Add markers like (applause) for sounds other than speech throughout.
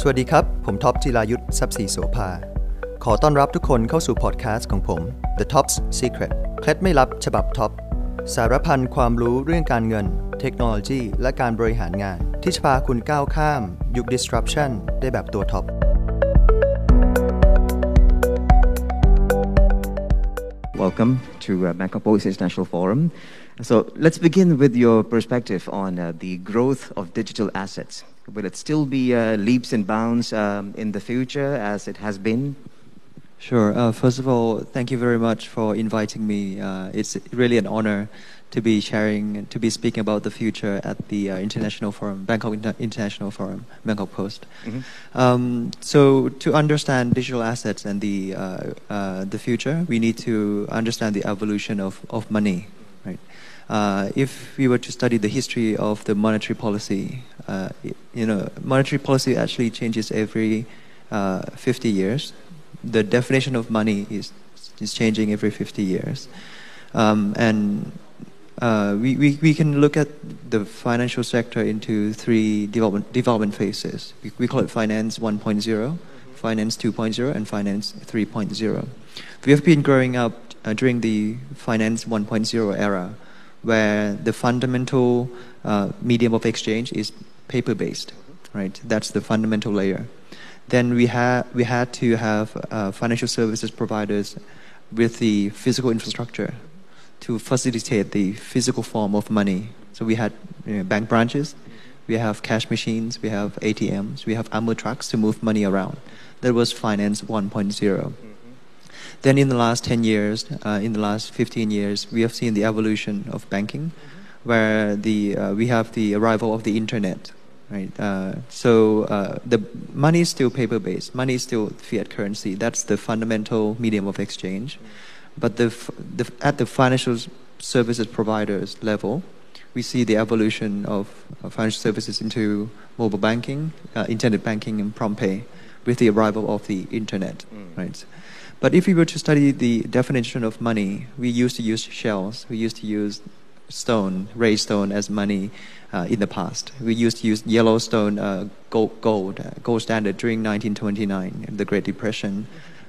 สวัสดีครับ ผมท็อปจิรายุทธทรัพย์ศรีโสภา ขอต้อนรับทุกคนเข้าสู่พอดแคสต์ของผม The Top's Secret เคล็ดไม่ลับฉบับท็อป สารพันความรู้เรื่องการเงิน เทคโนโลยี และการบริหารงาน ที่จะพาคุณก้าวข้าม ยุค disruption ได้แบบตัวท็อป Welcome to uh, Bangkok Policy International Forum. So let's begin with your perspective on uh, the growth of digital assets. Will it still be uh, leaps and bounds um, in the future as it has been? Sure. Uh, first of all, thank you very much for inviting me. Uh, it's really an honor to be sharing, to be speaking about the future at the uh, International Forum, Bangkok Inter- International Forum, Bangkok Post. Um, so, to understand digital assets and the uh, uh, the future, we need to understand the evolution of, of money? Uh, if we were to study the history of the monetary policy, uh, you know, monetary policy actually changes every uh, 50 years. The definition of money is is changing every 50 years, um, and uh, we, we, we can look at the financial sector into three development, development phases. We, we call it finance 1.0, finance 2.0, and finance 3.0. We have been growing up uh, during the finance 1.0 era, where the fundamental uh, medium of exchange is paper based, right? That's the fundamental layer. Then we, ha- we had to have uh, financial services providers with the physical infrastructure to facilitate the physical form of money. So we had you know, bank branches, we have cash machines, we have ATMs, we have armored trucks to move money around. That was finance 1.0. Then in the last 10 years, uh, in the last 15 years, we have seen the evolution of banking, where the, uh, we have the arrival of the internet. Right. Uh, so uh, the money is still paper-based. Money is still fiat currency. That's the fundamental medium of exchange. But the, f- the, at the financial services providers level, we see the evolution of uh, financial services into mobile banking, uh, internet banking, and prompt pay with the arrival of the internet. Right. But if we were to study the definition of money, we used to use shells. We used to use stone, ray stone as money uh, in the past. We used to use yellow stone, uh, gold, gold, uh, gold standard during 1929, the Great Depression.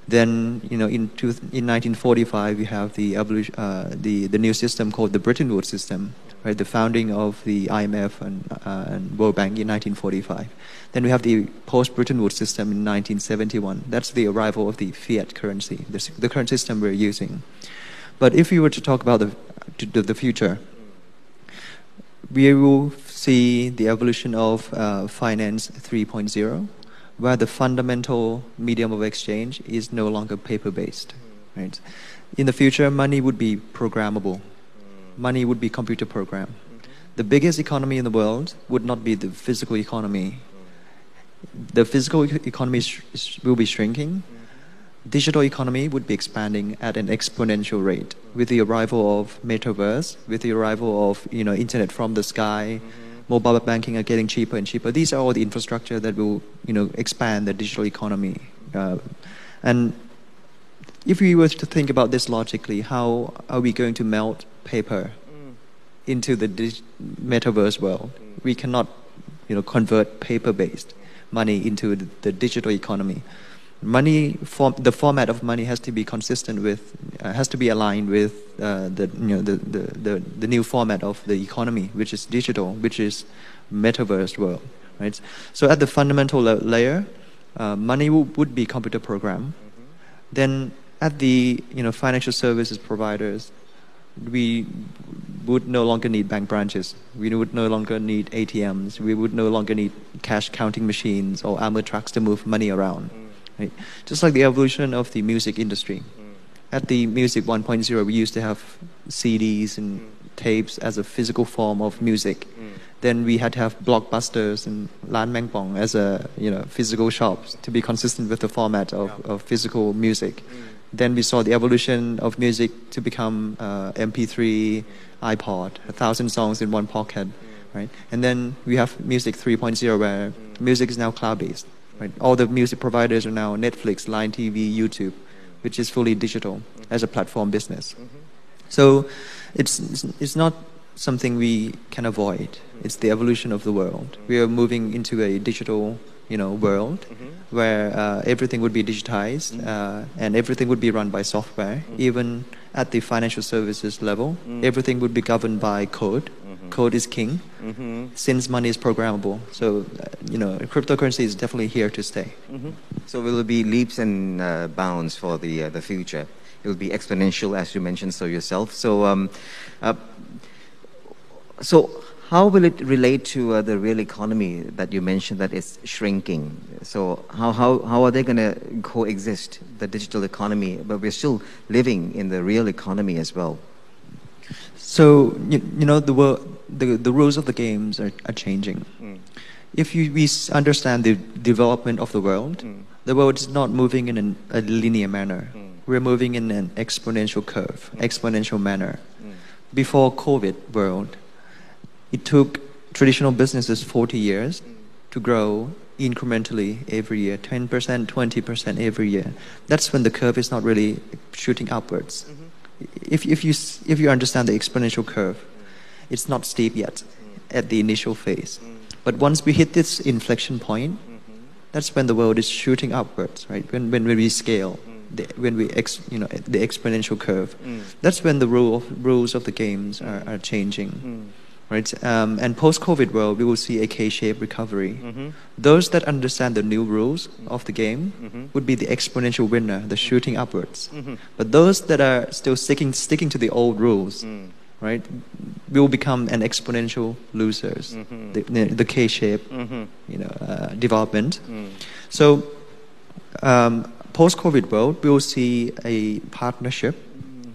Then, you know, in, two, in 1945, we have the, uh, the, the new system called the Bretton Woods system, right? The founding of the IMF and, uh, and World Bank in 1945. Then we have the post-Bretton Woods system in 1971. That's the arrival of the fiat currency, the, the current system we're using. But if we were to talk about the, to the future, we will see the evolution of uh, finance 3.0, where the fundamental medium of exchange is no longer paper-based. Right? In the future, money would be programmable. Money would be computer programmed. The biggest economy in the world would not be the physical economy. The physical economy will be shrinking. Digital economy would be expanding at an exponential rate with the arrival of metaverse, with the arrival of you know internet from the sky, mobile banking are getting cheaper and cheaper. These are all the infrastructure that will you know expand the digital economy. Uh, and if we were to think about this logically, how are we going to melt paper into the metaverse world? We cannot you know convert paper-based money into the digital economy money form the format of money has to be consistent with uh, has to be aligned with uh, the you know the, the, the, the new format of the economy which is digital which is metaverse world right so at the fundamental la- layer uh, money would be computer program then at the you know financial services providers we would no longer need bank branches. We would no longer need ATMs. We would no longer need cash counting machines or armored trucks to move money around. Right? Just like the evolution of the music industry. Mm. At the Music 1.0, we used to have CDs and mm. tapes as a physical form of music. Mm. Then we had to have blockbusters and Lan Meng Pong as a you know physical shops to be consistent with the format of, of physical music. Then we saw the evolution of music to become uh, MP3, iPod, a thousand songs in one pocket, right? And then we have music 3.0 where music is now cloud-based, right? All the music providers are now Netflix, Line TV, YouTube, which is fully digital as a platform business. Mm-hmm. So it's, it's, it's not something we can avoid. It's the evolution of the world. We are moving into a digital you know world where uh, everything would be digitized uh, and everything would be run by software. Even at the financial services level, everything would be governed by code. Code is king, since money is programmable. So, uh, you know, cryptocurrency is definitely here to stay. So will it be leaps and uh, bounds for the uh, the future? It will be exponential, as you mentioned so yourself. So, um, uh, so how will it relate to uh, the real economy that you mentioned that is shrinking? So how how how are they going to coexist? The digital economy, but we're still living in the real economy as well. So, you, you know, the, the, the rules of the games are, are changing. Mm. If you, we understand the development of the world, mm. the world is not moving in an, a linear manner. Mm. We're moving in an exponential curve, exponential manner. Before COVID world, it took traditional businesses 40 years mm. to grow incrementally every year 10% 20% every year. That's when the curve is not really shooting upwards. Mm-hmm. If, if, you, if you understand the exponential curve mm. it's not steep yet mm. at the initial phase. But once we hit this inflection point mm-hmm. that's when the world is shooting upwards right? When, when we scale the, when we ex, you know the exponential curve. That's when the rule of, rules of the games are, are changing right? Um, and post-COVID world, we will see a K-shaped recovery. Mm-hmm. Those that understand the new rules of the game mm-hmm. would be the exponential winner, the shooting upwards. Mm-hmm. But those that are still sticking sticking to the old rules, mm. right, will become an exponential losers. The, the, the K-shape, you know, uh, development. Mm. So um, post-COVID world, we will see a partnership,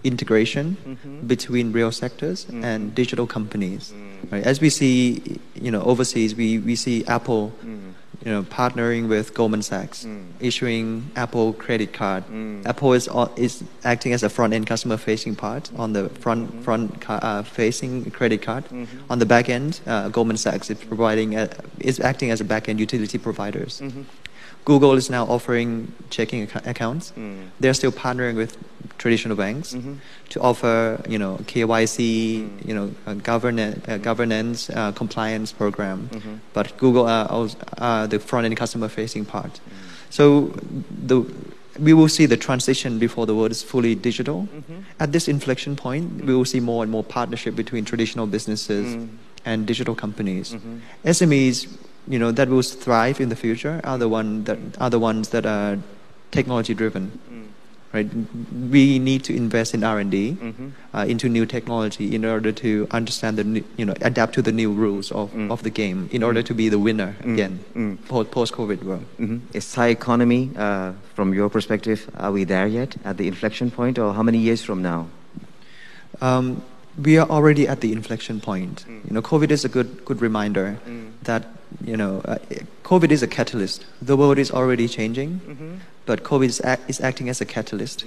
integration mm-hmm. between real sectors mm-hmm. and digital companies. Mm. Right? As we see, you know, overseas, we, we see Apple, mm. you know, partnering with Goldman Sachs, mm. issuing Apple credit card. Apple is is acting as a front-end customer-facing part on the front mm-hmm. front ca- uh, facing credit card. On the back end, uh, Goldman Sachs is providing a, is acting as a back-end utility providers. Google is now offering checking acc- accounts. Hmm. They're still partnering with traditional banks mm-hmm. to offer, you know, KYC, hmm. you know, uh, governance, uh, governance uh, compliance program. Mm-hmm. But Google are, also, are the front-end customer-facing part. Hmm. So the we will see the transition before the world is fully digital. Mm-hmm. At this inflection point, we will see more and more partnership between traditional businesses and digital companies. SMEs, you know, that will thrive in the future are the one that are the ones that are technology driven. Right, we need to invest in R and D uh, into new technology in order to understand the new, you know adapt to the new rules of, of the game in order to be the winner again post COVID world. hmm Is Thai economy, uh, from your perspective, are we there yet at the inflection point, or how many years from now? Um, we are already at the inflection point. You know, COVID is a good good reminder that you know uh, COVID is a catalyst. The world is already changing, but COVID is, act, is acting as a catalyst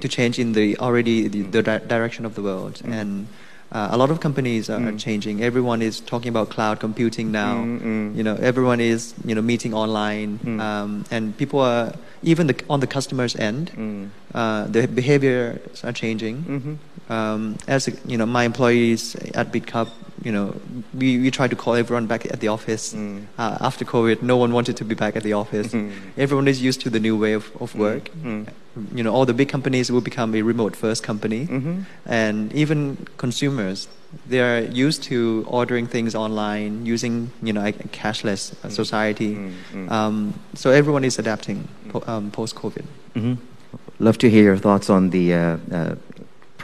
to change in the already the, the di- direction of the world and. Uh, a lot of companies are, are changing. Everyone is talking about cloud computing now. You know, everyone is you know meeting online, um, and people are even the, on the customer's end. Uh, the behaviors are changing. Um, as you know, my employees at Bitkub, you know, we, we try to call everyone back at the office. Uh, after COVID, no one wanted to be back at the office. Everyone is used to the new way of, of work. You know, all the big companies will become a remote first company, and even consumers, they are used to ordering things online, using you know a cashless uh, society. Um, so everyone is adapting po- um, post COVID. hmm Love to hear your thoughts on the uh, uh,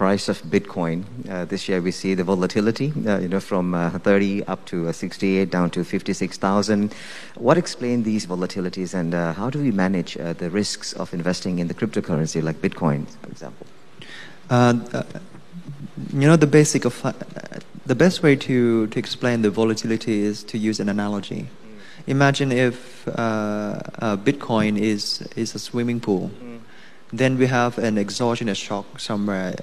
price of Bitcoin. Uh, this year we see the volatility, uh, you know, from uh, 30 up to uh, 68 down to 56,000. What explain these volatilities, and uh, how do we manage uh, the risks of investing in the cryptocurrency like Bitcoin, for example? Uh, uh, you know, the basic of uh, the best way to, to explain the volatility is to use an analogy. Imagine if uh, uh, Bitcoin is is a swimming pool, then we have an exogenous shock somewhere.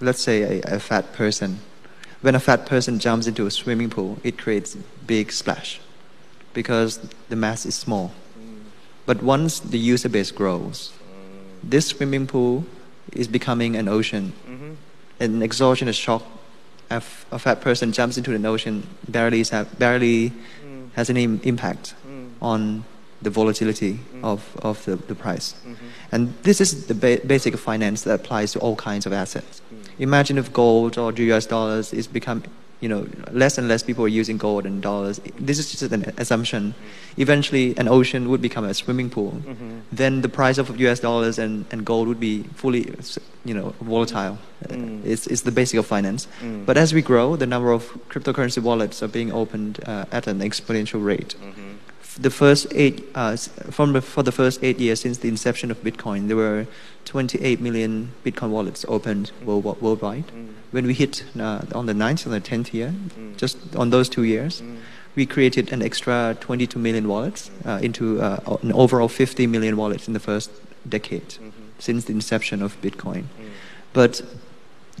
Let's say a, a fat person. When a fat person jumps into a swimming pool, it creates big splash because the mass is small. But once the user base grows, this swimming pool is becoming an ocean. Mm-hmm. An exogenous shock, a, f- a fat person jumps into an ocean, barely, barely mm. has any im- impact mm. on the volatility mm-hmm. of, of the, the price. Mm-hmm. And this is the ba- basic of finance that applies to all kinds of assets. Mm-hmm. Imagine if gold or US dollars is become, you know, less and less people are using gold and dollars. This is just an assumption. Eventually, an ocean would become a swimming pool. Then the price of US dollars and, and gold would be fully, you know, volatile. Uh, It's, it's the basic of finance. Mm. But as we grow, the number of cryptocurrency wallets are being opened uh, at an exponential rate the first eight uh, from the, for the first eight years since the inception of Bitcoin, there were 28 million Bitcoin wallets opened world, worldwide. When we hit uh, on the ninth and the tenth year, just on those two years, we created an extra 22 million wallets uh, into uh, an overall 50 million wallets in the first decade since the inception of Bitcoin. But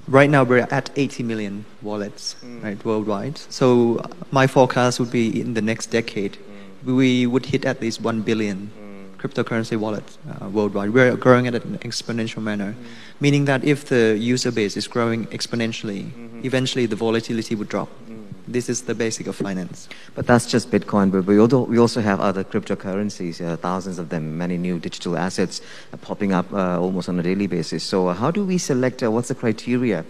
right now we're at 80 million wallets right worldwide. So uh, my forecast would be in the next decade we would hit at least 1 billion cryptocurrency wallets uh, worldwide we're growing at an exponential manner meaning that if the user base is growing exponentially eventually the volatility would drop this is the basic of finance But that's just Bitcoin. But we also, we also have other cryptocurrencies, uh, thousands of them, many new digital assets uh, popping up uh, almost on a daily basis. So, uh, how do we select? Uh, what's the criteria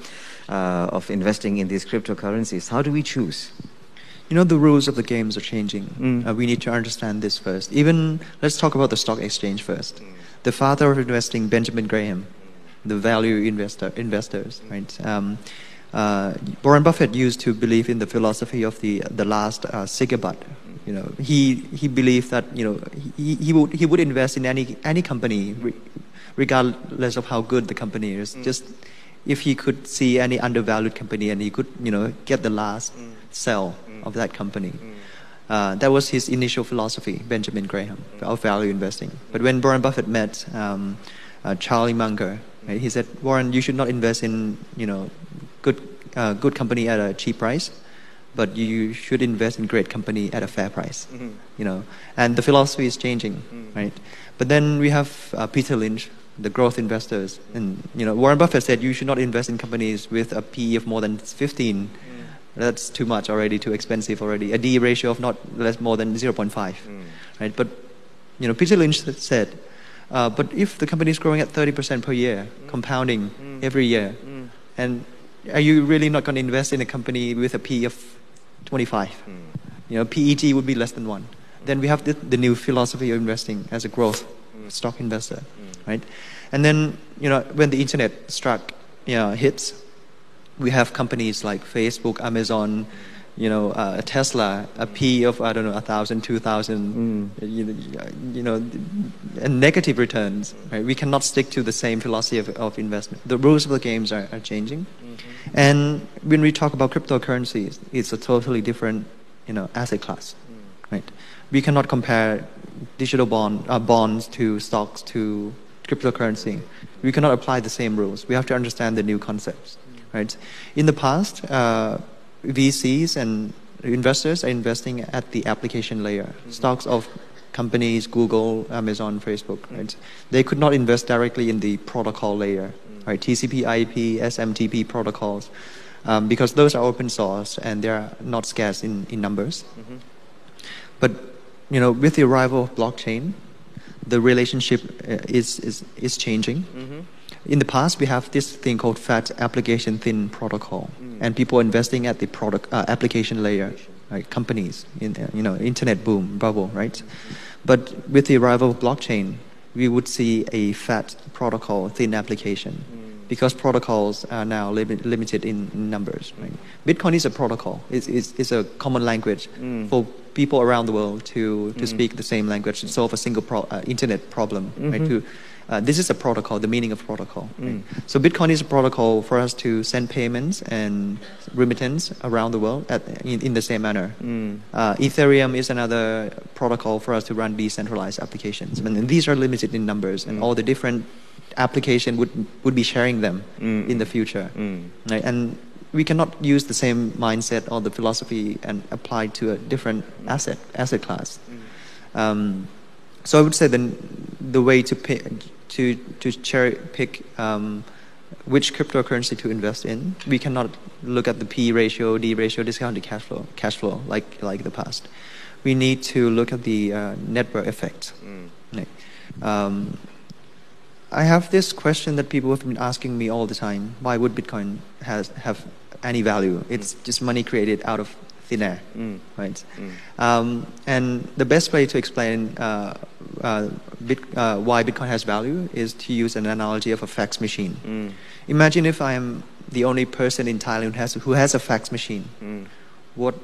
uh, of investing in these cryptocurrencies? How do we choose? You know, the rules of the games are changing. Mm. Uh, we need to understand this first. Even, let's talk about the stock exchange first. The father of investing, Benjamin Graham, the value investor, investors, right? Um, uh, Warren Buffett used to believe in the philosophy of the, the last uh, cigarette. You know, he, he believed that, you know, he, he, would, he would invest in any, any company re- regardless of how good the company is. Just if he could see any undervalued company and he could, you know, get the last sell of that company. Uh, that was his initial philosophy, Benjamin Graham, of value investing. But when Warren Buffett met um, uh, Charlie Munger, right, he said, Warren, you should not invest in, you know, good, uh, good company at a cheap price, but you should invest in great company at a fair price. You know, and the philosophy is changing, right? But then we have uh, Peter Lynch, the growth investors, and you know, Warren Buffett said you should not invest in companies with a PE of more than 15. That's too much already, too expensive already. A D ratio of not less more than 0.5, hmm. right? But you know, Peter Lynch said, uh, but if the company is growing at 30% per year, hmm. compounding hmm. every year, and are you really not going to invest in a company with a P of 25? You know, PEG would be less than one. Then we have the, the new philosophy of investing as a growth stock investor, right? And then, you know, when the internet struck, you know, hits, we have companies like Facebook, Amazon, you know, uh, Tesla, a P of I don't know, a thousand, two thousand, you, know, you know, and negative returns. Right? We cannot stick to the same philosophy of, of investment. The rules of the games are, are changing, and when we talk about cryptocurrencies, it's a totally different, you know, asset class, right? We cannot compare digital bond uh, bonds to stocks to cryptocurrency. We cannot apply the same rules. We have to understand the new concepts, right? In the past. Uh, VCs and investors are investing at the application layer. Stocks of companies, Google, Amazon, Facebook, right? They could not invest directly in the protocol layer, right? TCP, IP, SMTP protocols, um, because those are open source and they are not scarce in, in numbers. But you know, with the arrival of blockchain, the relationship uh, is, is, is changing. In the past, we have this thing called FAT application thin protocol, and people investing at the product uh, application layer, right? Companies, in, uh, you know, internet boom bubble, right? But with the arrival of blockchain, we would see a FAT protocol thin application, because protocols are now limit, limited in, numbers. Right? Bitcoin is a protocol; it's, it's, it's a common language for people around the world to, to speak the same language to solve a single pro, uh, internet problem. Right? To, uh, this is a protocol, the meaning of protocol. right? So Bitcoin is a protocol for us to send payments and remittance around the world at, in, in the same manner. Uh, Ethereum is another protocol for us to run decentralized applications. And these are limited in numbers, and all the different application would, would be sharing them in the future. Right? And we cannot use the same mindset or the philosophy and apply to a different asset asset class. Um, so I would say the the way to pick, to to cherry pick um, which cryptocurrency to invest in, we cannot look at the P ratio, D ratio, discounted cash flow, cash flow like like the past. we need to look at the uh, network effect. Like, um, I have this question that people have been asking me all the time: Why would Bitcoin has have any value? It's just money created out of thin air, right? Um, and the best way to explain uh, uh, Bit, uh, why Bitcoin has value is to use an analogy of a fax machine. Imagine if I am the only person in Thailand who has, who has a fax machine. What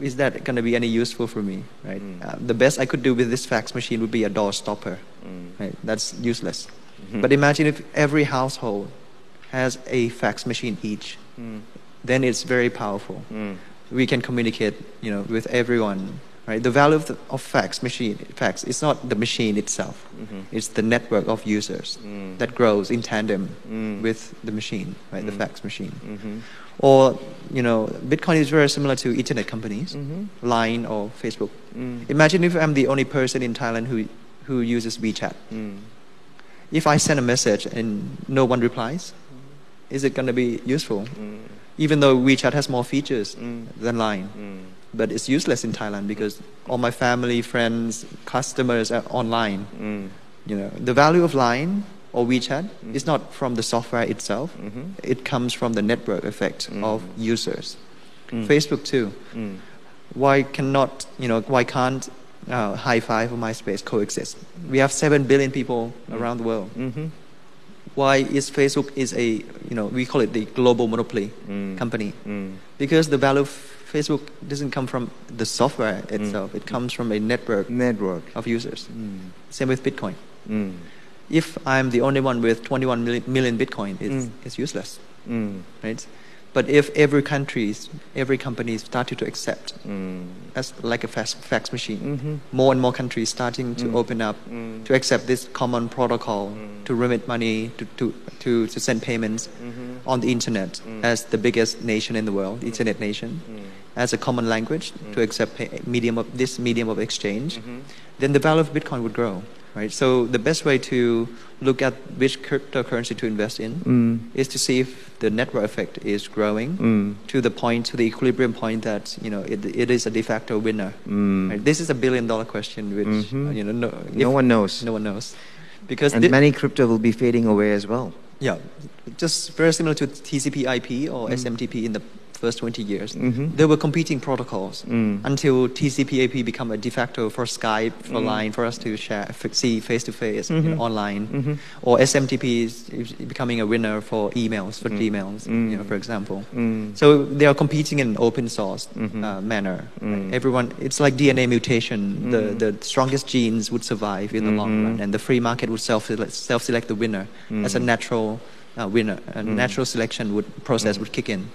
is that going to be any useful for me, right? Uh, the best I could do with this fax machine would be a door stopper, right? That's useless. But imagine if every household has a fax machine each, then it's very powerful. We can communicate, you know, with everyone, right? The value of, the, of fax machine, fax, it's not the machine itself. Mm-hmm. It's the network of users mm. that grows in tandem mm. with the machine, right? The mm. fax machine. Mm-hmm. Or, you know, Bitcoin is very similar to internet companies, mm-hmm. Line or Facebook. Imagine if I'm the only person in Thailand who, who uses WeChat. If I send a message and no one replies, is it going to be useful? Even though WeChat has more features mm. than Line. Mm. But it's useless in Thailand because all my family, friends, customers are online. Mm. You know, the value of Line or WeChat is not from the software itself. Mm-hmm. It comes from the network effect of users. Facebook too. Why cannot you know? Why can't uh, Hi5 or MySpace coexist? We have seven billion people around the world. Mm-hmm. Why is Facebook is a you know we call it the global monopoly mm. company mm. because the value of Facebook doesn't come from the software mm. itself. It comes from a network Network. of users. Same with Bitcoin. If I'm the only one with 21 million, million Bitcoin, it's, it's useless, right? But if every country, every company started to accept mm. as like a fax, fax machine, mm-hmm. more and more countries starting to mm. open up mm. to accept this common protocol to remit money, to, to, to, to send payments mm-hmm. on the internet as the biggest nation in the world, internet nation, as a common language to accept pay, medium of this medium of exchange, mm-hmm. then the value of Bitcoin would grow. Right. So the best way to look at which cryptocurrency to invest in mm. is to see if the network effect is growing mm. to the point, to the equilibrium point that you know it, it is a de facto winner. Mm. Right? This is a billion dollar question, which mm-hmm. uh, you know no, No one knows. No one knows, because And many crypto will be fading away as well. yeah, just very similar to TCP/IP or SMTP in the first 20 years. Mm-hmm. there were competing protocols mm. until TCP/IP become a de facto for Skype, for mm. Line, for us to share, f- see face to face online, mm-hmm. or SMTP is, becoming a winner for emails, for mm. Gmails, you know, for example. So they are competing in an open source mm-hmm. uh, manner. right? Everyone, it's like DNA mutation. The the strongest genes would survive in the long run, and the free market would self self select the winner as a natural uh, winner. A natural selection would process would kick in.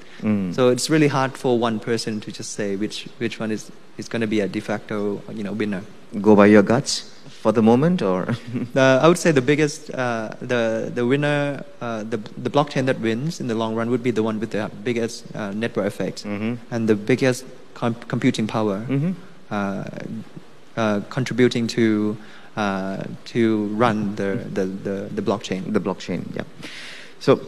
So it's really hard for one person to just say which which one is is going to be a de facto you know winner. Go by your guts for the moment, or (laughs) The, I would say the biggest, uh, the the winner, uh, the the blockchain that wins in the long run would be the one with the biggest uh, network effect and the biggest com- computing power, uh, uh, contributing to uh, to run the, the, the, the blockchain. the blockchain. Yeah. So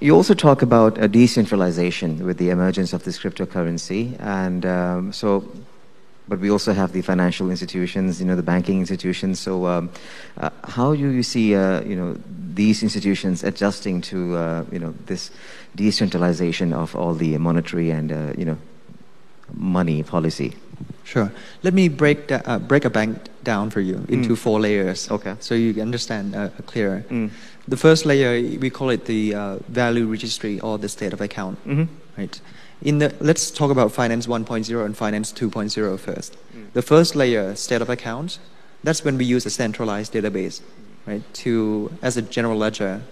you also talk about a decentralization with the emergence of this cryptocurrency, and um, so. But we also have the financial institutions, you know, the banking institutions. So, um, uh, how do you see, uh, you know, these institutions adjusting to, uh, you know, this decentralization of all the monetary and, uh, you know, money policy? Sure. Let me break da- uh, break a bank down for you into four layers. Okay. So you understand uh, clearer. Mm. The first layer we call it the uh, value registry or the state of account. Right. In the let's talk about finance 1.0 and finance 2.0 first. The first layer, state of account, that's when we use a centralized database, right, to as a general ledger,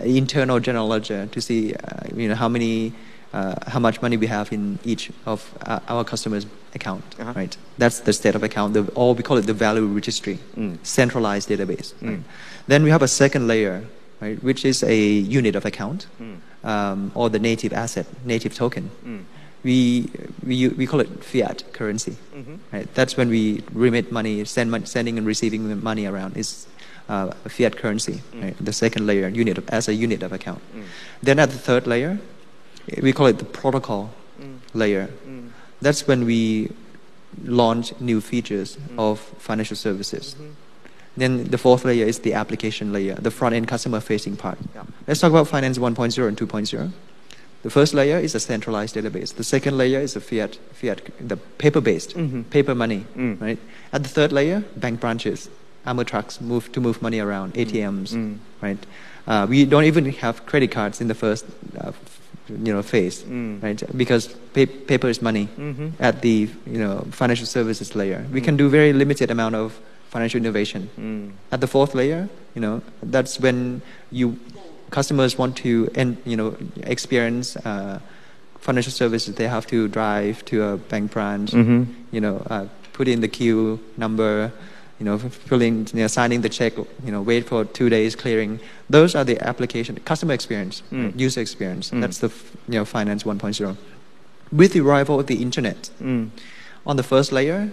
uh, internal general ledger to see, uh, you know, how many, uh, how much money we have in each of uh, our customers' account, Uh-huh. right? That's the state of account. The, or we call it the value registry, centralized database. right? Then we have a second layer, right, which is a unit of account, hmm. um, or the native asset, native token. Hmm. We, we, we call it fiat currency. Mm-hmm. Right? That's when we remit money, send mon- sending and receiving money around is uh, a fiat currency. Hmm. Right? The second layer, unit of, as a unit of account. Then at the third layer, we call it the protocol layer. That's when we launch new features of financial services. Mm-hmm. Then the fourth layer is the application layer, the front end customer facing part. Yeah. Let's talk about finance 1.0 and 2.0. The first layer is a centralized database. The second layer is a fiat, fiat, the paper-based, Mhm. paper money, Mm. right? At the third layer, bank branches, armor trucks move to move money around, ATMs, Mm. right? Uh, we don't even have credit cards in the first, uh, you know, phase, Mm. right? Because pa- paper is money. Mhm. At the you know financial services layer, we can do very limited amount of financial innovation. Mm. At the fourth layer, you know, that's when you customers want to and you know experience uh, financial services. They have to drive to a bank branch, Mhm. you know, uh, put in the queue number, you know, filling, you know, signing the check, you know, wait for two days clearing. Those are the application, customer experience, Mm. right, user experience. Mm. That's the you know finance 1.0. With the arrival of the internet, Mm. on the first layer,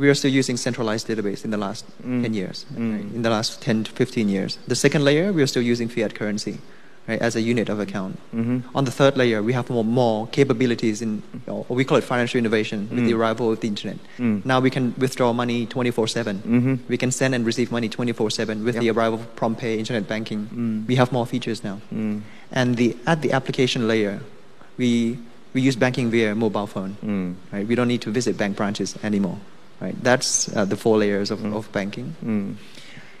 we are still using centralized database in the last Mm. 10 years, Mm. right? in the last 10 to 15 years. The second layer, we are still using fiat currency right, as a unit of account. Mhm. On the third layer, we have more, more capabilities in, or we call it financial innovation with the Mm. arrival of the internet. Mm. Now we can withdraw money 24 7. Mhm. We can send and receive money 24 7 with Yep. the arrival of prompt pay, internet banking. Mm. We have more features now. And the, at the application layer, we, we use banking via mobile phone Mm. right? We don't need to visit bank branches anymore, right? That's uh, the four layers of, Mm. of banking. Mm.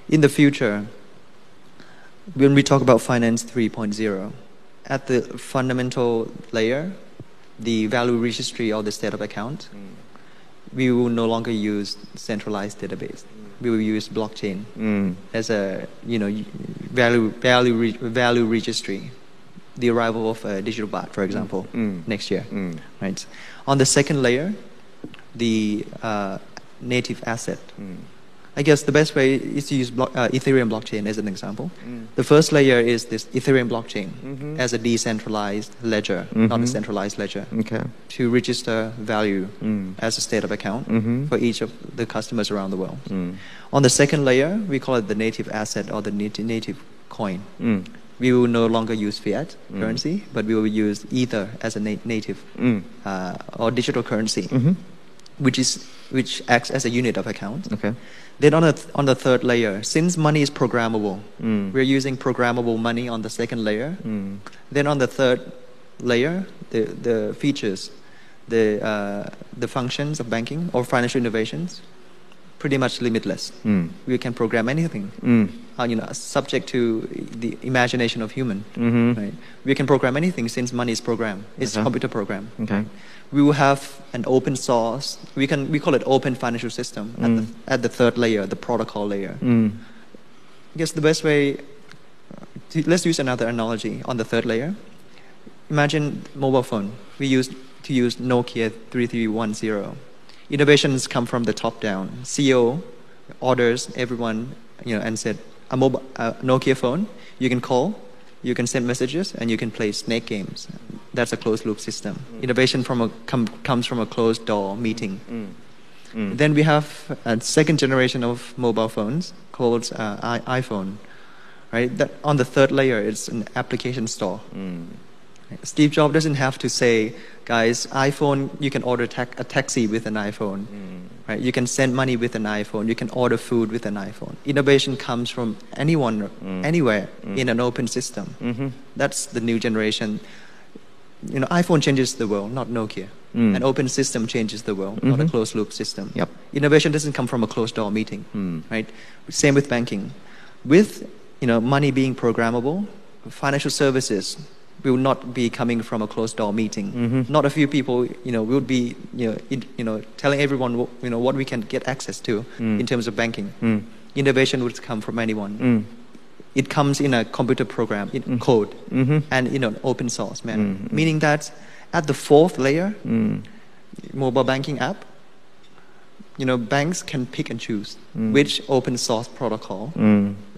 In the future, when we talk about finance 3.0, at the fundamental layer, the value registry or the state of account, we will no longer use centralized database. We will use blockchain Mm. as a you know value value re, value registry. The arrival of a digital baht, for example, Mm. next year Mm. right? On the second layer, the uh, native asset. Mm. I guess the best way is to use block, uh, Ethereum blockchain as an example. Mm. The first layer is this Ethereum blockchain Mhm. as a decentralized ledger, not a Mhm. centralized ledger, Okay. to register value Mm. as a state of account Mhm. for each of the customers around the world. Mm. On the second layer, we call it the native asset or the nat- native coin. Mm. We will no longer use fiat Mm. currency, but we will use Ether as a na- native Mm. uh, or digital currency. Which is which acts as a unit of account. Okay. Then on the th- on the third layer, since money is programmable, Mm. we're using programmable money on the second layer. Mm. Then on the third layer, the the features, the uh, the functions of banking or financial innovations, pretty much limitless. Mm. We can program anything, Mm. uh, you know, subject to the imagination of human. Mhm. Right? We can program anything since money is programmed. It's computer program. Okay. We will have an open source. We can we call it open financial system at, the, Mm. at the third layer, the protocol layer. Mm. I guess the best way. To, let's use another analogy on the third layer. Imagine mobile phone. We used to use Nokia 3310. Innovations come from the top down. CEO orders everyone, you know, and said a mobile a Nokia phone. You can call, you can send messages, and you can play snake games. That's a closed loop system. Innovation from a com, comes from a closed door meeting. Mm. Mm. Then we have a second generation of mobile phones called uh, I- iPhone. Right? That on the third layer, it's an application store. Steve Jobs doesn't have to say, guys, iPhone, you can order ta- a taxi with an iPhone. Mm. Right? You can send money with an iPhone. You can order food with an iPhone. Innovation comes from anyone, Mm. anywhere Mm. in an open system. Mhm. That's the new generation. You know, iPhone changes the world, not Nokia. Mm. An open system changes the world, not a Mhm. closed loop system. Yep. Innovation doesn't come from a closed door meeting, Mm. right? Same with banking. With you know money being programmable, financial services will not be coming from a closed door meeting. Mhm. Not a few people, you know, will be you know, in, you know telling everyone what, you know what we can get access to Mm. in terms of banking. Mm. Innovation would come from anyone. Mm. It comes in a computer program, in Mm. code, Mhm. and in an open source manner. Mm, mm. Meaning that at the fourth layer, Mm. mobile banking app, you know, banks can pick and choose Mm. which open source protocol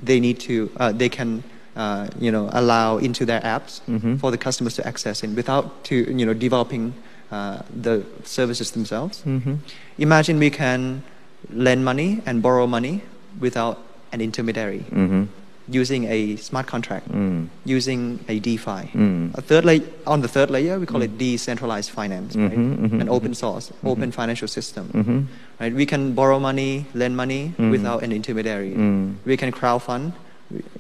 they need to, uh, they can, uh, you know, allow into their apps Mhm. for the customers to access in without to, you know, developing uh, the services themselves. Mhm. Imagine we can lend money and borrow money without an intermediary. Mhm. using a smart contract, Mm. using a DeFi. Mm. A third layer, on the third layer, we call it decentralized finance, right? Mhm, mhm, An open mhm. source, open financial system, right? We can borrow money, lend money Mm. without an intermediary. Mm. We can crowdfund,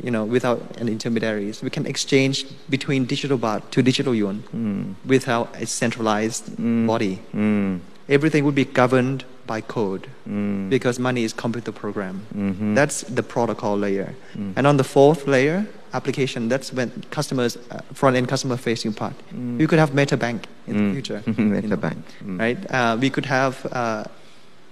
you know, without an intermediary. We can exchange between digital baht to digital yuan Mm. without a centralized Mm. body. Mm. Everything would be governed by code Mm. because money is computer program. Mhm. That's the protocol layer. Mm. And on the fourth layer, application, that's when customers, uh, front end customer facing part. We could have meta bank in the future. (laughs) you Meta know, bank. Mm. Right? Uh, we could have, uh,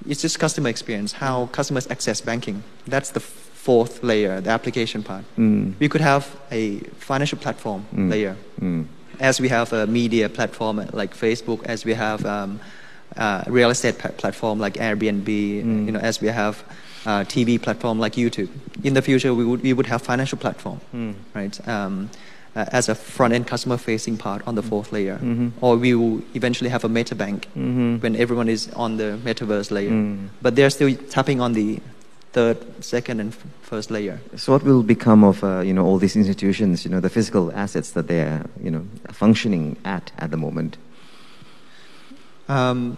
it's just customer experience, how customers access banking. That's the fourth layer, the application part. Mm. We could have a financial platform Mm. layer Mm. as we have a media platform like Facebook, as we have um, uh, real estate platform like Airbnb, Mm. you know, as we have uh, TV platform like YouTube. In the future, we would we would have financial platform, Mm. right? Um, uh, as a front-end customer-facing part on the fourth layer, Mhm. or we will eventually have a meta bank Mhm. when everyone is on the metaverse layer. Mm. But they're still tapping on the third, second, and f- first layer. So what will become of uh, you know all these institutions? You know the physical assets that they are you know functioning at at the moment. Um,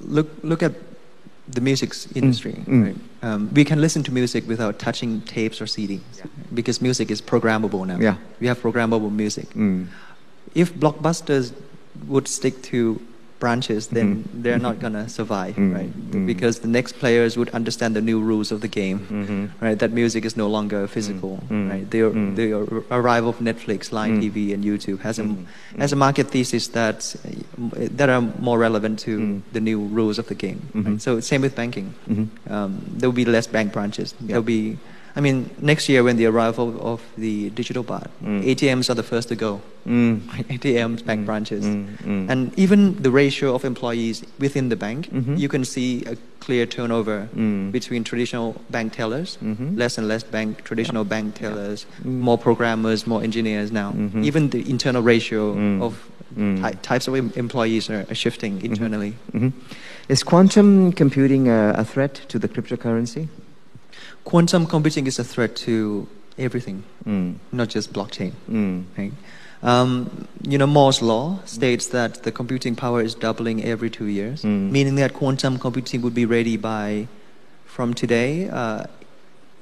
look, look at the music industry. mm. Right? Um, we can listen to music without touching tapes or CDs Yeah. because music is programmable now. Yeah. We have programmable music. Mm. If blockbusters would stick to branches, then Mhm. they're not gonna survive, Mm. right? Mm. Because the next players would understand the new rules of the game, Mhm. right? That music is no longer physical, Mm. right? The, the ar- arrival of Netflix, Line Mm. TV, and YouTube has a has a market thesis that that are more relevant to the new rules of the game. Right? So same with banking. Um, there will be less bank branches. Yeah. There'll be, I mean, next year when the arrival of the digital baht, Mm. ATMs are the first to go. Mm. (laughs) ATMs, bank Mm. branches, Mm. Mm. and even the ratio of employees within the bank, Mhm. you can see a clear turnover Mm. between traditional bank tellers, Mhm. less and less bank traditional bank tellers, Mm. more programmers, more engineers now. Mhm. Even the internal ratio of ty- types of em- employees are, shifting internally. Mhm. Is quantum computing a, a threat to the cryptocurrency? Quantum computing is a threat to everything, Mm. not just blockchain. Mm. Right? Um, you know, Moore's law states that the computing power is doubling every two years, Mm. meaning that quantum computing would be ready by, from today, uh,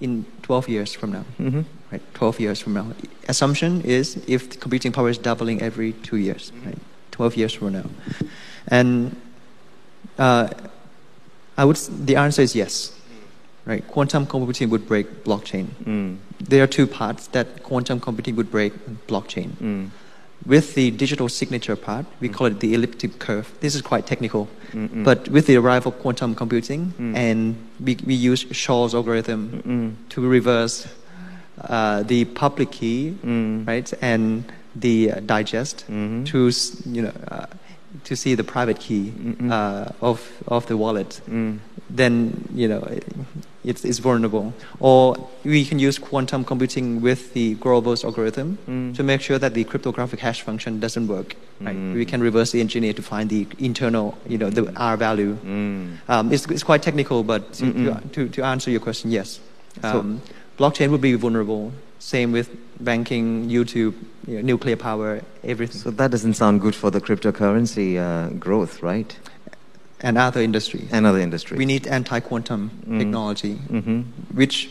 in 12 years from now. Mhm. Right, 12 years from now. Assumption is if the computing power is doubling every two years, right? 12 years from now. And uh, I would, the answer is yes. Right, quantum computing would break blockchain. Mm. There are two parts that quantum computing would break blockchain. Mm. With the digital signature part, we call it the elliptic curve. This is quite technical. Mm-mm. But with the arrival of quantum computing, Mm. and we, we use Shor's algorithm Mm. to reverse uh, the public key, Mm. right, and the uh, digest Mhm. to you know uh, to see the private key uh, of of the wallet. Mm. Then you know it- it's, it's vulnerable. Or we can use quantum computing with the Grover's algorithm Mm. to make sure that the cryptographic hash function doesn't work. Right? Mm. We can reverse the engineer to find the internal, you know, the R value. Mm. Um, it's, it's quite technical, but to, to, to, to answer your question, yes. So- Um, blockchain would be vulnerable. Same with banking, YouTube, you know, nuclear power, everything, So that doesn't sound good for the cryptocurrency uh, growth, right? And other industries. Another industry. we need anti-quantum Mm. technology, hmm which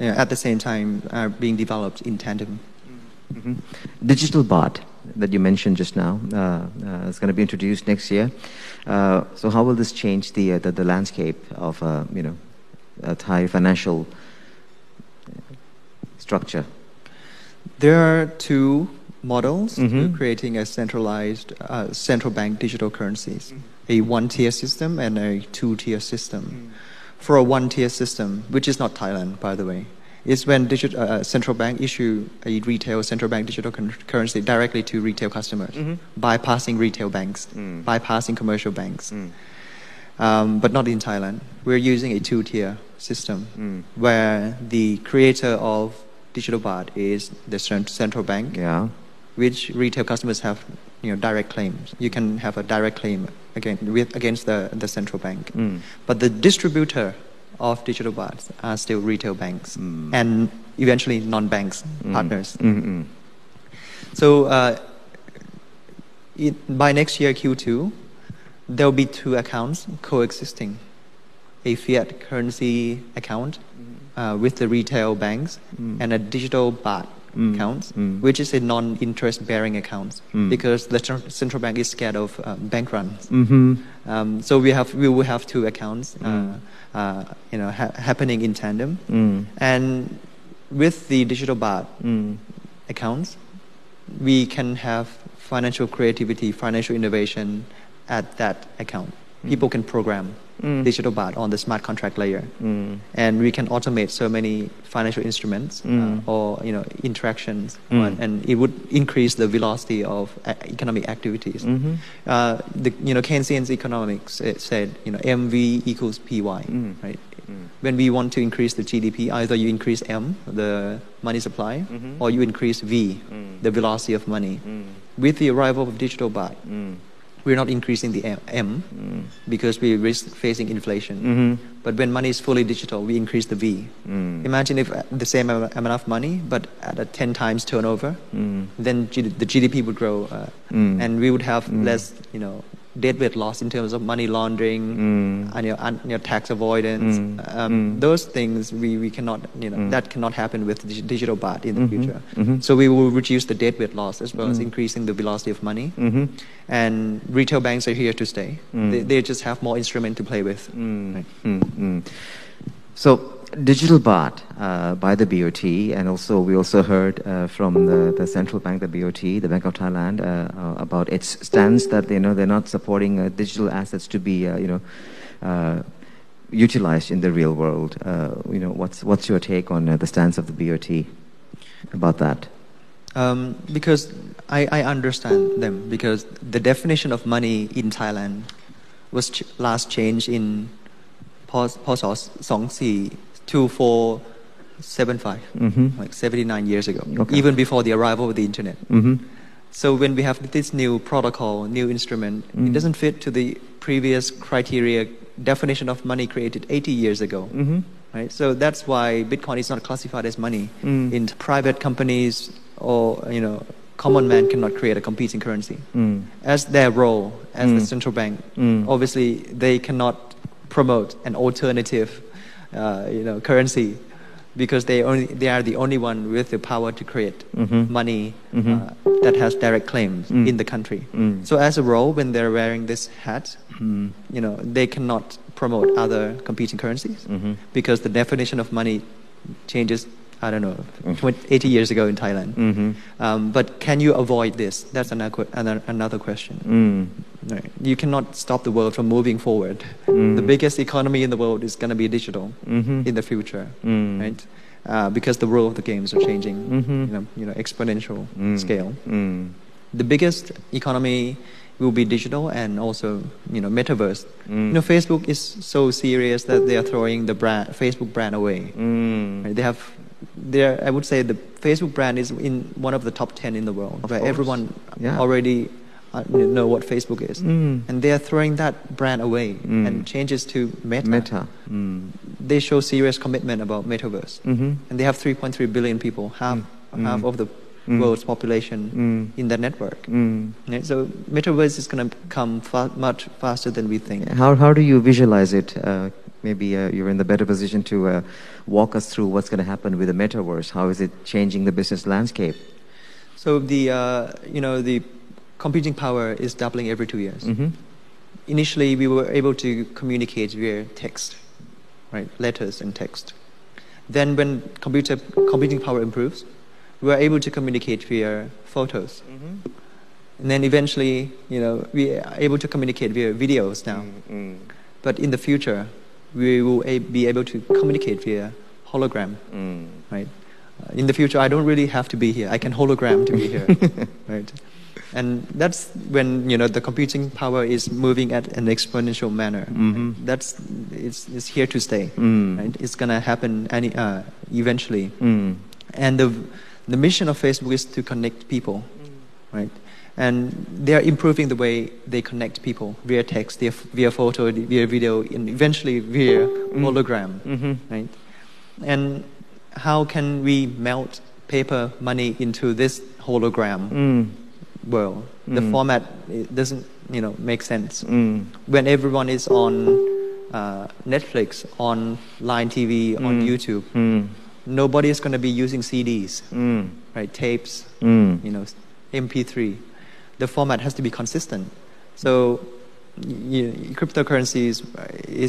uh, at the same time are being developed in tandem. hmm Digital baht that you mentioned just now uh, uh, is going to be introduced next year. Uh, so how will this change the uh, the, the landscape of uh, you know Thai financial structure? There are two models Mhm. creating a centralized uh, central bank digital currencies, a one-tier system and a two-tier system. For a one-tier system, which is not Thailand, by the way, is when digital, uh, central bank issue a retail central bank digital currency directly to retail customers, Mhm. bypassing retail banks, Mm. bypassing commercial banks. Mm. Um, but not in Thailand. We're using a two-tier system Mm. where the creator of digital baht is the cent- central bank, Yeah. which retail customers have you know direct claims. You can have a direct claim again with, against the, the central bank. Mm. But the distributor of digital bahts are still retail banks and eventually non-banks partners. Mm-mm. So uh, it, by next year Q2, there will be two accounts coexisting: a fiat currency account uh, with the retail banks and a digital baht account, which is a non-interest bearing account because the tr- central bank is scared of uh, bank runs. Mm-hmm. Um, so we have we will have two accounts, uh, uh, you know, ha- happening in tandem, Mm. and with the digital baht Mm. accounts, we can have financial creativity, financial innovation at that account. People can program Mm. digital baht on the smart contract layer, Mm. and we can automate so many financial instruments Mm. uh, or you know interactions, Mm. on- and it would increase the velocity of uh, economic activities. Mhm. Uh, the you know Keynesian economics it said you know MV equals PY, Mm. right? Mm. When we want to increase the GDP, either you increase M, the money supply, Mhm. or you increase V, Mm. the velocity of money. Mm. With the arrival of digital baht, Mm. We're not increasing the M, M Mm. because we risk facing inflation. Mhm. But when money is fully digital, we increase the V. Mm. Imagine if uh, the same amount of money, but at a 10 times turnover, Mm. then G- the GDP would grow, uh, Mm. and we would have Mm. less, you know, deadweight loss in terms of money laundering, Mm. and your, and your tax avoidance. Mm. Um, Mm. Those things we, we cannot, you know, Mm. that cannot happen with dig- digital baht in the Mhm. future. Mhm. So we will reduce the deadweight loss as well as Mm. increasing the velocity of money. Mhm. And retail banks are here to stay. Mm. They, they just have more instrument to play with. Right. So digital baht uh, by the BOT, and also we also heard uh, from the, the central bank, the BOT, the Bank of Thailand, uh, uh, about its stance that you know they're not supporting uh, digital assets to be uh, you know utilized in the real world. You know, what's what's your take on the stance of the BOT about that? Um, because I, I understand them because the definition of money in Thailand was ch- last changed in พศ 2475 Mhm. like 79 years ago Okay. even before the arrival of the internet Mm-hmm. so when we have this new protocol new instrument Mm. it doesn't fit to the previous criteria definition of money created 80 years ago Mm-hmm. right? So that's why Bitcoin is not classified as money. Mm. In private companies or you know, common man cannot create a competing currency. Mm. As their role as the Mm. central bank, Mm. obviously they cannot promote an alternative, uh, you know, currency because they only they are the only one with the power to create Mhm. money Mhm. uh, that has direct claims Mm. in the country. Mm. So as a role, when they're wearing this hat, Mm. you know, they cannot promote other competing currencies Mhm. because the definition of money changes, I don't know, Mm. 20, 80 years ago in Thailand. Mhm. Um, but can you avoid this? That's another, another, another question. Right. You cannot stop the world from moving forward. Mm. The biggest economy in the world is going to be digital Mhm. in the future, Mm. right? Uh, because the rule of the games are changing, Mhm. you know, you know, exponential Mm. scale. Mm. The biggest economy will be digital and also, you know, metaverse. Mm. You know, Facebook is so serious that they are throwing the brand, Facebook brand away. Mm. Right? They have, they're, I would say the Facebook brand is in one of the top 10 in the world, where everyone Yeah. already know what Facebook is. Mm. And they are throwing that brand away Mm. and changes to Meta. Meta. Mm. They show serious commitment about metaverse. Mhm. And they have 3.3 billion people, half, Mm. half Mm. of the Mm. world's population in their network. So metaverse is going to come fa- much faster than we think. How, how do you visualize it? Uh, maybe uh, you're in the better position to uh, walk us through what's going to happen with the metaverse. How is it changing the business landscape? So the uh, you know the computing power is doubling every two years. Mm-hmm. Initially, we were able to communicate via text, right, letters and text. Then, when computer computing power improves, we are able to communicate via photos. And then eventually, you know, we are able to communicate via videos now. Mm. But in the future, we will be able to communicate via hologram, Mm. right? Uh, in the future, I don't really have to be here. I can hologram to be here, (laughs) right? And that's when you know the computing power is moving at an exponential manner. Mhm. That's it's, it's here to stay, Mm. right? It's gonna happen any uh, eventually. Mm. And the the mission of Facebook is to connect people, right? and they are improving the way they connect people via text, via, via photo, via video, and eventually via hologram, Mhm. right? And how can we melt paper money into this hologram Mm. The format it doesn't, you know, make sense. Mm. When everyone is on uh, Netflix, on Line TV, on Mm. YouTube, Mm. nobody is going to be using CDs, Mm. right? Tapes, Mm. you know, MP3. The format has to be consistent. So, y- y- cryptocurrency is,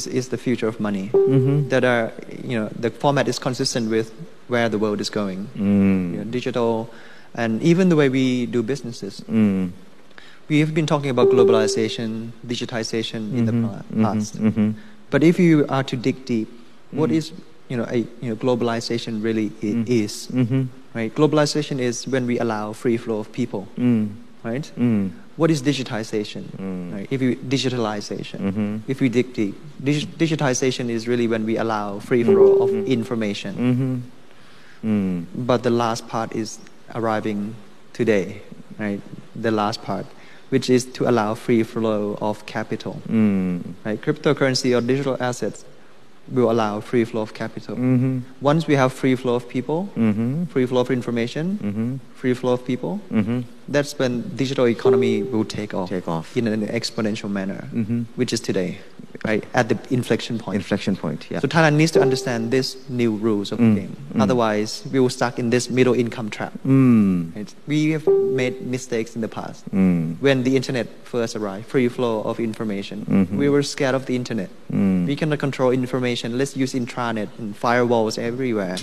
is, the future of money. Mhm. That are, you know, the format is consistent with where the world is going. Mm. You know, digital, and even the way we do businesses. Mm. We have been talking about globalization, digitization in the Mhm. pa- Mhm. past. Mhm. But if you are to dig deep, what Mm. is you know a you know globalization really i- Mm. is? Mhm. Right? Globalization is when we allow free flow of people. Mm. Right? Mm. What is digitization? Right? If you digitalization, if we dig deep, dig- digitization is really when we allow free flow of information. But the last part is arriving today, right? The last part, which is to allow free flow of capital. Mm. Right? Cryptocurrency or digital assets will allow free flow of capital. Mhm. Once we have free flow of people, Mhm. free flow of information, Mhm. Free flow of people, Mhm. that's when digital economy will take off, Take off. in an exponential manner, Mhm. which is today, right? At the inflection point. Inflection point. Yeah. So Thailand needs to understand these new rules of Mm, the game. mm. Otherwise, we will stuck in this middle income trap. Mm. Right? We have made mistakes in the past. Mm. When the internet first arrived, free flow of information, Mhm. we were scared of the internet. Mm. We cannot control information. Let's use intranet and firewalls everywhere.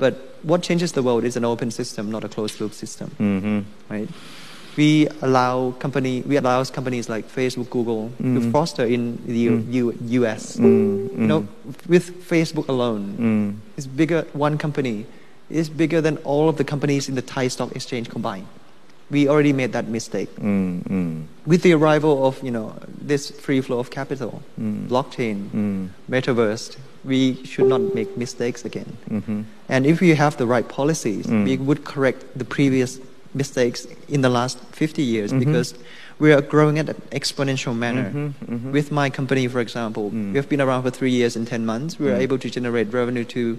But what changes the world is an open system, not a closed loop system, Mhm. right? We allow company, we allow companies like Facebook, Google to Mm. foster in the U, U, US. Mm. You know, with Facebook alone, Mm. it's bigger. One company is bigger than all of the companies in the Thai stock exchange combined. We already made that mistake. Mm. Mm. With the arrival of you know this free flow of capital, Mm. blockchain, Mm. metaverse, we should not make mistakes again. Mhm. And if we have the right policies, Mm. we would correct the previous mistakes in the last 50 years Mhm. because we are growing at an exponential manner. Mhm, mhm. With my company, for example, Mm. we have been around for three years and 10 months. We are Mm. able to generate revenue to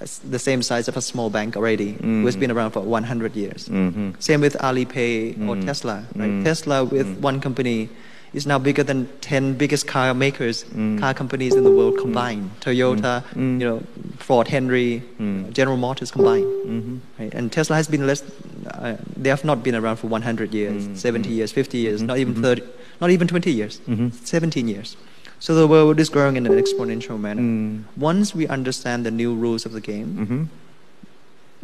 uh, the same size of a small bank already, who has Mm. been around for 100 years. Mhm. Same with Alipay or Mm. Tesla. Right? Mm. Tesla with Mm. one company is now bigger than 10 biggest car makers, Mm. car companies in the world combined. Toyota, Mm. you know, Ford, Henry, Mm. General Motors combined. Mhm. Right? And Tesla has been less. Uh, they have not been around for 100 years, Mm. 70 Mm. years, 50 years, Mhm. not even Mhm. 30, not even 20 years, Mhm. 17 years. So the world is growing in an exponential manner. Mm. Once we understand the new rules of the game, Mhm.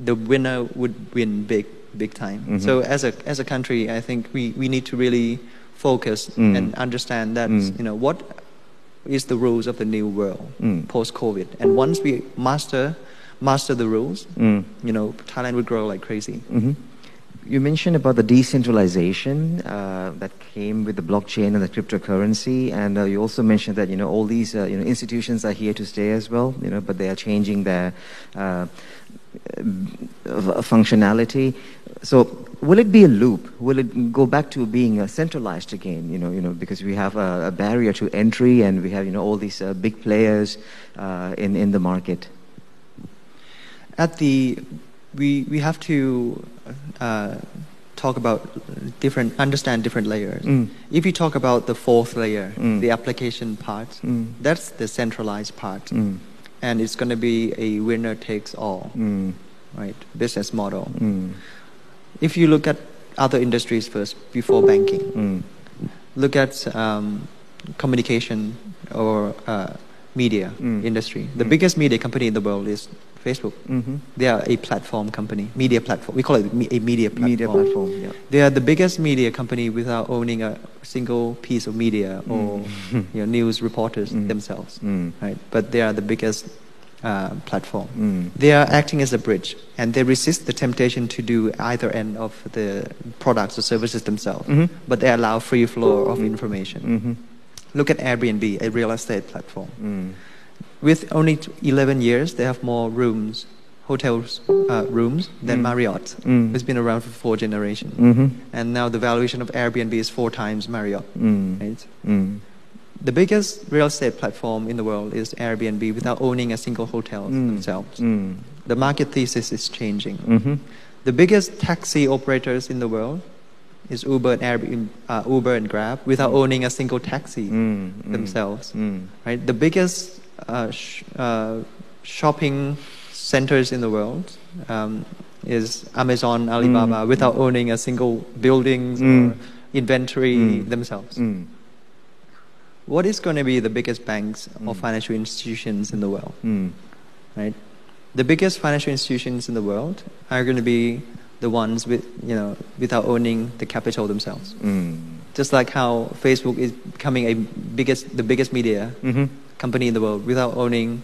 the winner would win big, big time. Mhm. So as a as a country, I think we, we need to really focus Mm. and understand that Mm. you know what is the rules of the new world Mm. post COVID. And once we master master the rules, Mm. you know, Thailand would grow like crazy. Mhm. You mentioned about the decentralization uh, that came with the blockchain and the cryptocurrency, and uh, you also mentioned that you know all these uh, you know institutions are here to stay as well. You know, but they are changing their uh, functionality. So, will it be a loop? Will it go back to being uh, centralized again? You know, you know, because we have a, a barrier to entry, and we have you know all these uh, big players uh, in in the market. At the we we have to uh, talk about different understand different layers. Mm. If you talk about the fourth layer, Mm. the application part, Mm. that's the centralized part, Mm. And it's going to be a winner takes all, Mm. right? Business model. Mm. If you look at other industries first before banking, Mm. look at um, communication or uh, media Mm. industry. The Mm. biggest media company in the world is Facebook. Mm-hmm. They are a platform company, media platform. We call it a media platform. Media platform. Yeah. They are the biggest media company without owning a single piece of media or Mm. (laughs) you know, news reporters Mm. themselves, Mm. right? But they are the biggest uh, platform. They are acting as a bridge, and they resist the temptation to do either end of the products or services themselves. Mhm. But they allow free flow of information. Mm-hmm. Look at Airbnb, a real estate platform. Mm. With only 11 years, they have more rooms, hotels uh, rooms than Mm. Marriott, Mm. who's been around for four generations. Mhm. And now the valuation of Airbnb is four times Marriott. Mm. Right? Mm. The biggest real estate platform in the world is Airbnb without owning a single hotel Mm. themselves. The market thesis is changing. Mhm. The biggest taxi operators in the world is Uber and Airbnb, uh, Uber and Grab without owning a single taxi Mm. Mm. themselves. Mm. Right? The biggest uh, sh- uh, shopping centers in the world um, is Amazon, Alibaba, Mm. without owning a single buildings Mm. or inventory Mm. themselves. Mm. What is going to be the biggest banks or Mm. financial institutions in the world? Mm. Right? The biggest financial institutions in the world are going to be the ones with, you know, without owning the capital themselves. Mm. Just like how Facebook is becoming a biggest, the biggest media Mhm. company in the world without owning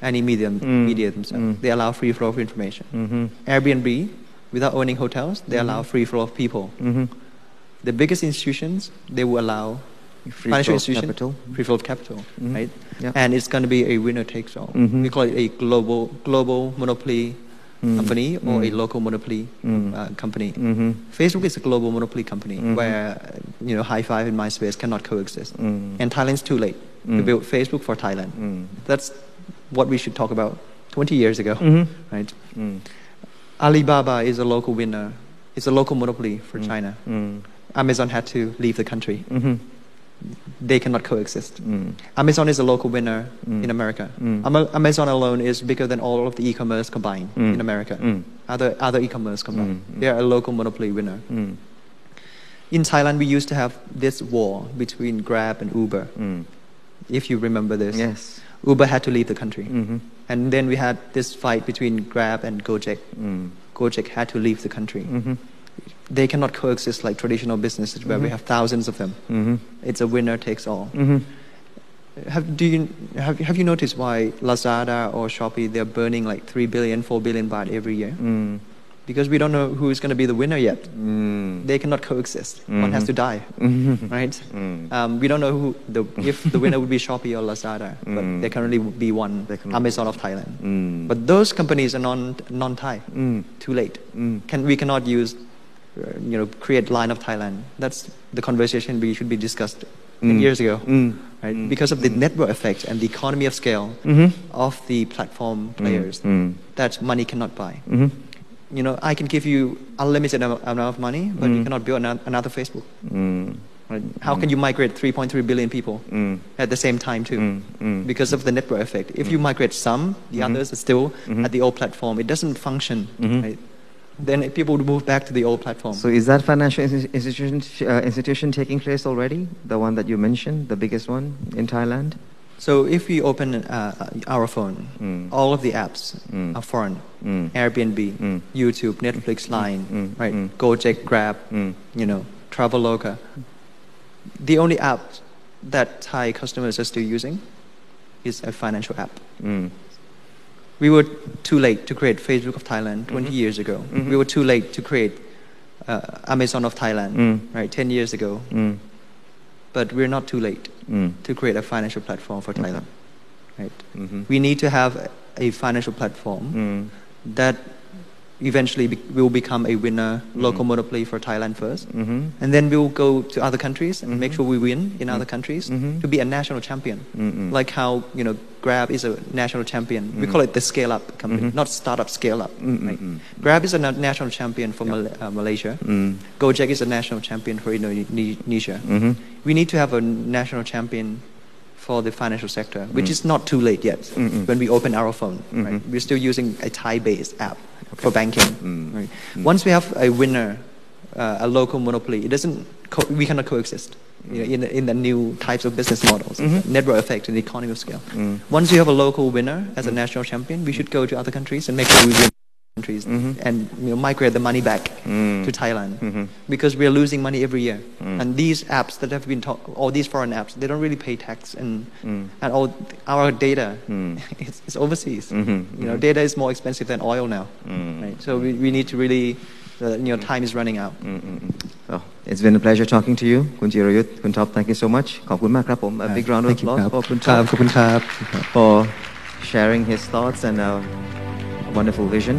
any media, Mm. media themselves. Mm. They allow free flow of information. Mhm. Airbnb, without owning hotels, they allow Mhm. free flow of people. Mhm. The biggest institutions, they will allow Free financial flow of capital. free flow of capital, Mhm. right? Yeah. And it's going to be a winner takes all. Mhm. We call it a global global monopoly. Company or a Mm. local monopoly Mm. uh, company. Mhm. Facebook is a global monopoly company Mhm. where you know Hi5 and MySpace cannot coexist. Mm. And Thailand's too late to Mm. build Facebook for Thailand. Mm. That's what we should talk about 20 years ago, Mhm. right? Alibaba is a local winner. It's a local monopoly for. China. Amazon had to leave the country. They cannot coexist. Mm. Amazon is a local winner Mm. in America. Mm. Amazon alone is bigger than all of the e-commerce combined Mm. in America. Mm. Other other e-commerce combined. Mm. They are a local monopoly winner. In Thailand, we used to have this war between Grab and Uber. If you remember this, Yes. Uber had to leave the country, Mhm. and then we had this fight between Grab and Gojek. Gojek had to leave the country. Mhm. They cannot coexist like traditional businesses where we Mhm. have thousands of them. Mhm. It's a winner takes all. Mhm. Have, do you, have, have you noticed why Lazada or Shopee, they're burning like 3 billion, 4 billion baht every year? Mm. Because we don't know who is going to be the winner yet. Mm. They cannot coexist. One has Mhm. to die, Mhm. right? (laughs) Mm. Um, we don't know who the, if the winner would be Shopee or Lazada, (laughs) but Mm. there can only be one, There can only Amazon of Thailand. Mm. But those companies are non, non-Thai. Mm. Too late. Can, we cannot use, you know, create line of Thailand. That's the conversation we should be discussed Mm. years ago, Mm. right? Mm. Because of the network effect and the economy of scale Mhm. of the platform players Mm. that money cannot buy. Mhm. You know, I can give you unlimited am- amount of money, but you Mm. cannot build another Facebook. Mm. Right? How can you migrate 3.3 billion people Mm. at the same time too? Mm. Mm. Because of the network effect. If you migrate some, the Mhm. others are still Mhm. at the old platform. It doesn't function. Mhm. Right? Then people would move back to the old platform. So is that financial institution uh, institution taking place already? The one that you mentioned, the biggest one in Thailand? So if we open uh, our phone, Mm. all of the apps Mm. are foreign. Mm. Airbnb, Mm. YouTube, Netflix, Line, Mm. right? Mm. Gojek, Grab, you know, Traveloka. The only app that Thai customers are still using is a financial app. We were too late to create Facebook of Thailand 20 Mhm. years ago. Mhm. We were too late to create uh, Amazon of Thailand, Mm. right? 10 years ago. Mm. But we're not too late Mm. to create a financial platform for. Thailand, right? Mhm. We need to have a financial platform Mm. that eventually be- will become a winner, local Mhm. monopoly for Thailand first. Mhm. And then we'll go to other countries and make Mhm. sure we win in other Mhm. countries Mhm. to be a national champion. Mhm. Like how, you know, Grab is a national champion. We call it the scale up company, not startup scale up. Right? Grab is a na- national champion for Mal- uh, Malaysia. Gojek is a national champion for Indonesia. We need to have a national champion for the financial sector, which Mm. is not too late yet Mm-mm. when we open our phone. Right? We're still using a Thai-based app for banking. Mm. Right? Mm. Once we have a winner, uh, a local monopoly, it doesn't. Co- we cannot coexist. You know, in, the, in the new types of business models, Mhm. network effect and the economy of scale. Mm. Once you have a local winner as a national champion, we should go to other countries and make sure we win countries Mhm. and you know, migrate the money back Mm. to Thailand Mhm. because we are losing money every year. Mm. And these apps that have been taught, all these foreign apps, they don't really pay tax and Mm. and all our data Mm. (laughs) is, is overseas. Mhm. You know, Mhm. data is more expensive than oil now. Mm. Right? So we, we need to really, uh, you know, time is running out. Mm, mm, mm. So, it's been a pleasure talking to you คุณจิรยุทธคุณท็อป thank you so much ขอบคุณมากครับผม a big round of Thank you applause ครับ for คุณ ค ท็อ รับ ป ขอบคุณครับ for sharing his thoughts and uh, wonderful vision